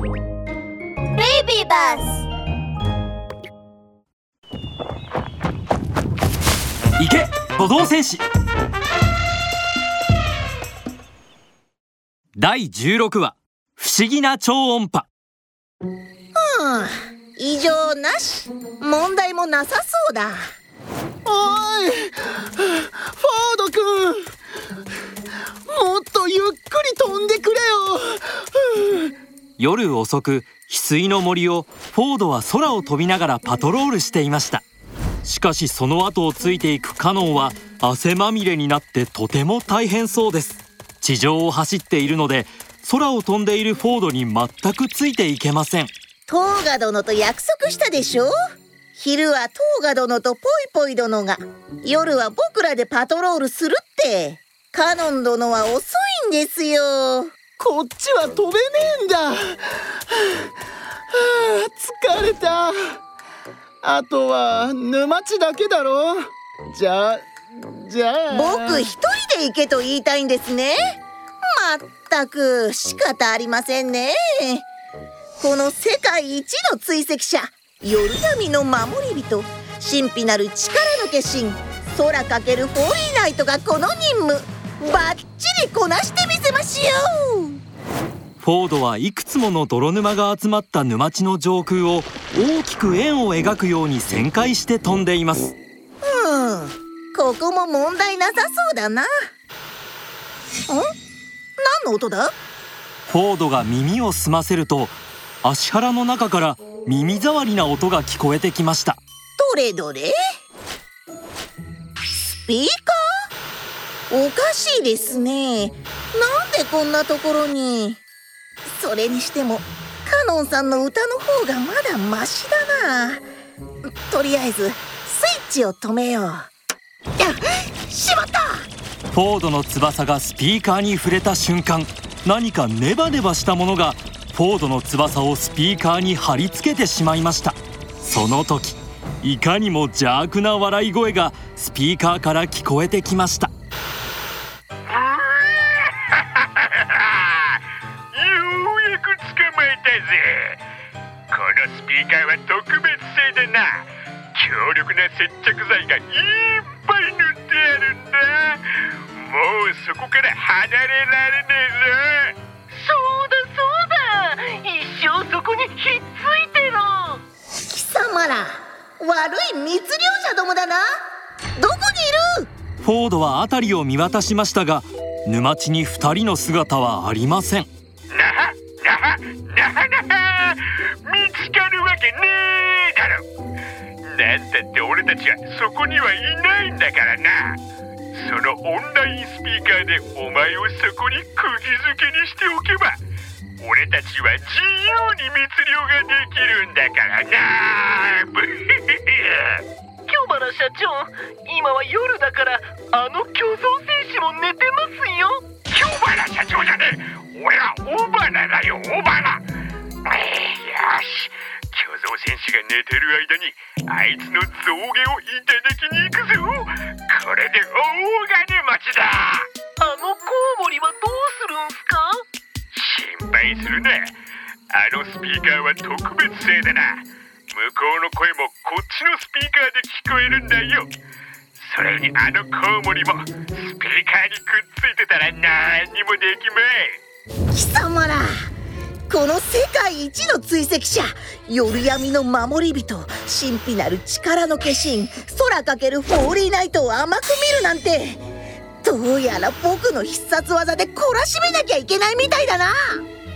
ベイビーバ行け歩道戦士第16話不思議な超音波。異常なし。問題もなさそうだ。おいフォード君。もっとゆっくり飛んでくれよ夜遅く翡翠の森をフォードは空を飛びながらパトロールしていました。しかしその後をついていくカノンは汗まみれになってとても大変そうです。地上を走っているので空を飛んでいるフォードに全くついていけません。トーガ殿と約束したでしょ？昼はトーガ殿とポイポイ殿が夜は僕らでパトロールするって。カノン殿は遅いんですよ。こっちは飛べねえんだ。はあ疲れた。あとは沼地だけだろ。じゃあじゃあ。僕一人で行けと言いたいんですね。まったく仕方ありませんね。この世界一の追跡者。夜闇の守り人。神秘なる力の化身。空かけるフォーリーナイトがこの任務。バッチリこなしてみせましょう。フォードはいくつもの泥沼が集まった沼地の上空を大きく円を描くように旋回して飛んでいます。うんここも問題なさそうだな。ん？何の音だ？フォードが耳を澄ませると足原の中から耳障りな音が聞こえてきました。どれどれ？スピーカー？おかしいですね。なんでこんなところに？それにしてもカノンさんの歌の方がまだマシだな。とりあえずスイッチを止めよう。あしまった！フォードの翼がスピーカーに触れた瞬間何かネバネバしたものがフォードの翼をスピーカーに貼り付けてしまいました。その時いかにも邪悪な笑い声がスピーカーから聞こえてきました。力な接着剤がいっぱい塗ってあるんだ。もうそこから離れられねえぞ。そうだそうだ。一生そこにひっついてろ。貴様ら悪い密漁者どもだな。どこにいる？フォードは辺りを見渡しましたが沼地に2人の姿はありません。なはなはなはな見つかるわけねえだろなんたって俺たちはそこにはいないんだからな。そのオンラインスピーカーでお前をそこに釘付けにしておけば俺たちは自由に密漁ができるんだからな。ブヒヒヒ京原社長今は夜だからあの巨像戦士も寝てますよ。京原社長じゃねえ。俺はオバナだよオバ巨像戦士が寝てる間にあいつの象牙をいただきに行くぞ。これで大金持ちだ。あのコウモリはどうするんすか？心配するな。あのスピーカーは特別製でな。向こうの声もこっちのスピーカーで聞こえるんだよ。それにあのコウモリもスピーカーにくっついてたら何にもできまい。貴様らこの世界一の追跡者。夜闇の守り人。神秘なる力の化身。空かけるフォーリーナイトを甘く見るなんて。どうやら僕の必殺技で懲らしめなきゃいけないみたいだな。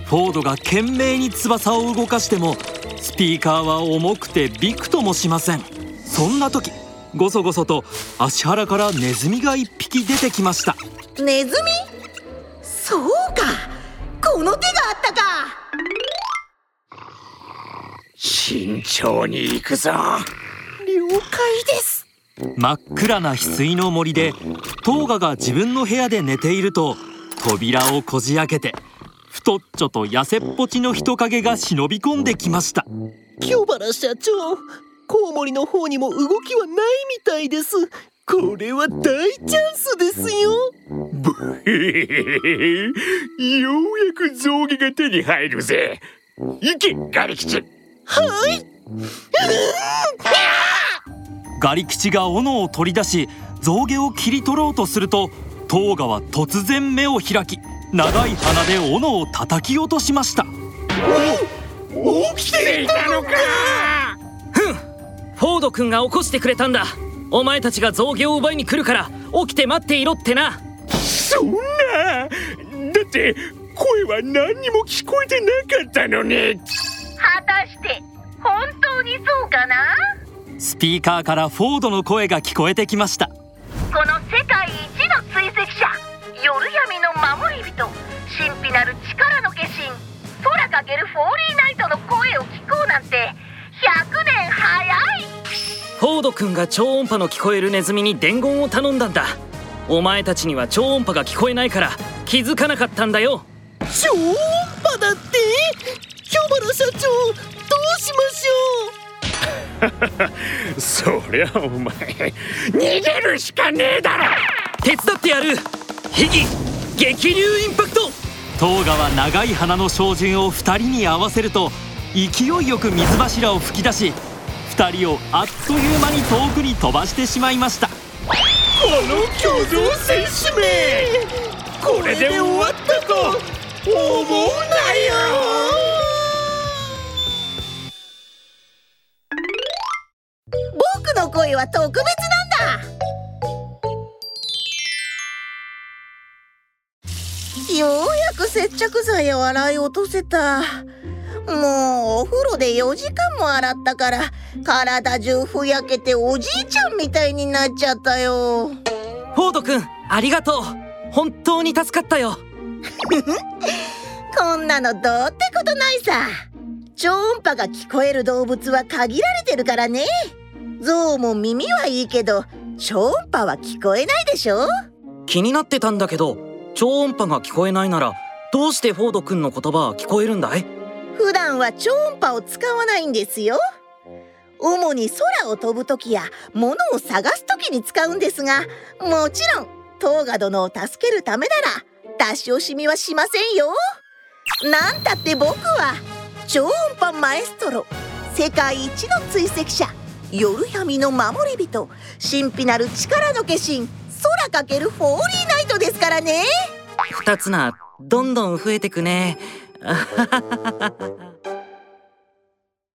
フォードが懸命に翼を動かしてもスピーカーは重くてびくともしません。そんな時ごそごそと足原からネズミが一匹出てきました。ネズミ？そうか。この手があったか慎重に行くぞ。了解です。真っ暗な翡翠の森でトーガが自分の部屋で寝ていると扉をこじ開けて太っちょと痩せっぽちの人影が忍び込んできました。清原社長コウモリの方にも動きはないみたいです。これは大チャンスですよ。ブヘヘヘヘようやく象牙が手に入るぜ。行けガリ吉ガリ吉が斧を取り出し象牙を切り取ろうとするとトーガは突然目を開き長い鼻で斧を叩き落としました。起きていたのか！フォード君が起こしてくれたんだ。お前たちが象牙を奪いに来るから起きて待っていろってな。そんな！だって声は何にも聞こえてなかったのに果たして本当にそうかな？スピーカーからフォードの声が聞こえてきました。この世界一の追跡者夜闇の守り人神秘なる力の化身空かけるフォーリーナイトの声を聞こうなんて100年早い！フォード君が超音波の聞こえるネズミに伝言を頼んだんだ。お前たちには超音波が聞こえないから気づかなかったんだよ。超音波だって？ヒョバラ社長どうしましょう？そりゃお前逃げるしかねえだろ。手伝ってやる。ヒギ。激流インパクト。トーガは長い鼻の照準を2人に合わせると勢いよく水柱を吹き出し2人をあっという間に遠くに飛ばしてしまいました。この巨像戦士めこれで終わったと思うなよ僕の声は特別なんだ。ようやく接着剤を洗い落とせた。もうお風呂で4時間も洗ったから体中ふやけておじいちゃんみたいになっちゃったよ。フォード君ありがとう。本当に助かったよ。こんなのどうってことないさ。超音波が聞こえる動物は限られてるからね象も耳はいいけど超音波は聞こえないでしょ？気になってたんだけど超音波が聞こえないならどうしてフォード君の言葉は聞こえるんだい？普段は超音波を使わないんですよ。主に空を飛ぶ時や物を探す時に使うんですがもちろんトーガ殿を助けるためなら出し惜しみはしませんよ。なんたって僕は超音波マエストロ世界一の追跡者夜闇の守り人神秘なる力の化身空かけるフォーリーナイトですからね。二つなどんどん増えてくね。ハハハハハ